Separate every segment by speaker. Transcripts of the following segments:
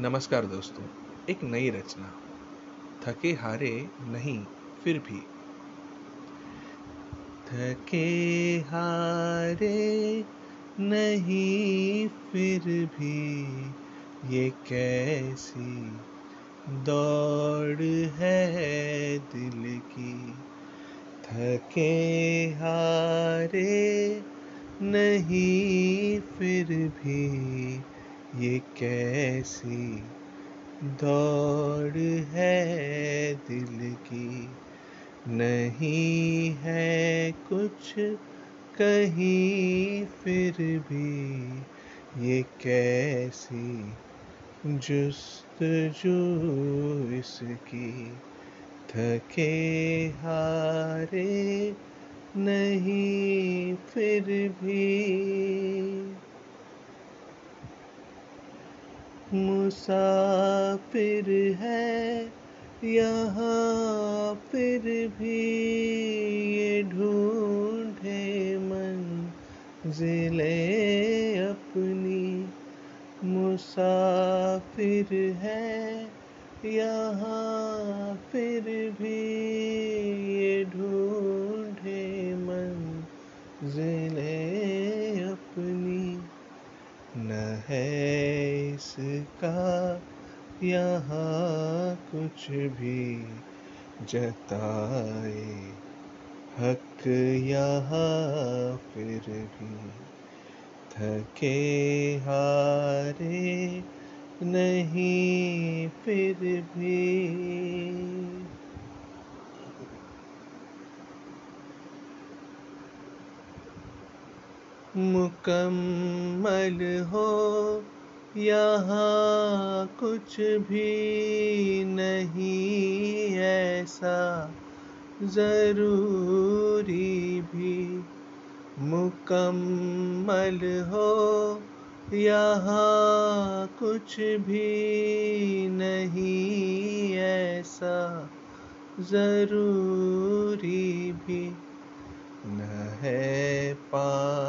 Speaker 1: नमस्कार दोस्तों, एक नई रचना। थके हारे नहीं, फिर भी। थके हारे नहीं, फिर भी। ये कैसी दौड़ है दिल की। थके हारे नहीं, फिर भी। ये कैसी दौड़ है दिल की? नहीं है कुछ कहीं फिर भी। ये कैसी जुस्त जो इसकी? थके हारे नहीं फिर भी। मुसाफिर है, यहाँ फिर भी ये ढूंढे मन ज़िले अपनी। मुसाफिर है, यहाँ फिर भी ये ढूंढे मन ज़िले अपनी। न है इसका यहाँ कुछ भी जताए, हक यहाँ फिर भी थके हारे नहीं फिर भी। मुकम्मल हो यहाँ कुछ भी नहीं ऐसा ज़रूरी भी मुकम्मल हो। यहाँ कुछ भी नहीं ऐसा ज़रूरी भी न है पाना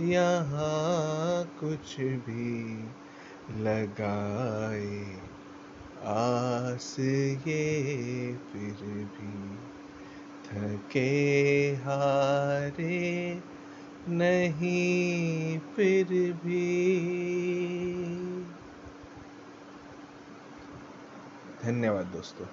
Speaker 1: यहाँ कुछ भी लगाए, आस ये फिर भी थके हारे नहीं फिर भी। धन्यवाद दोस्तों।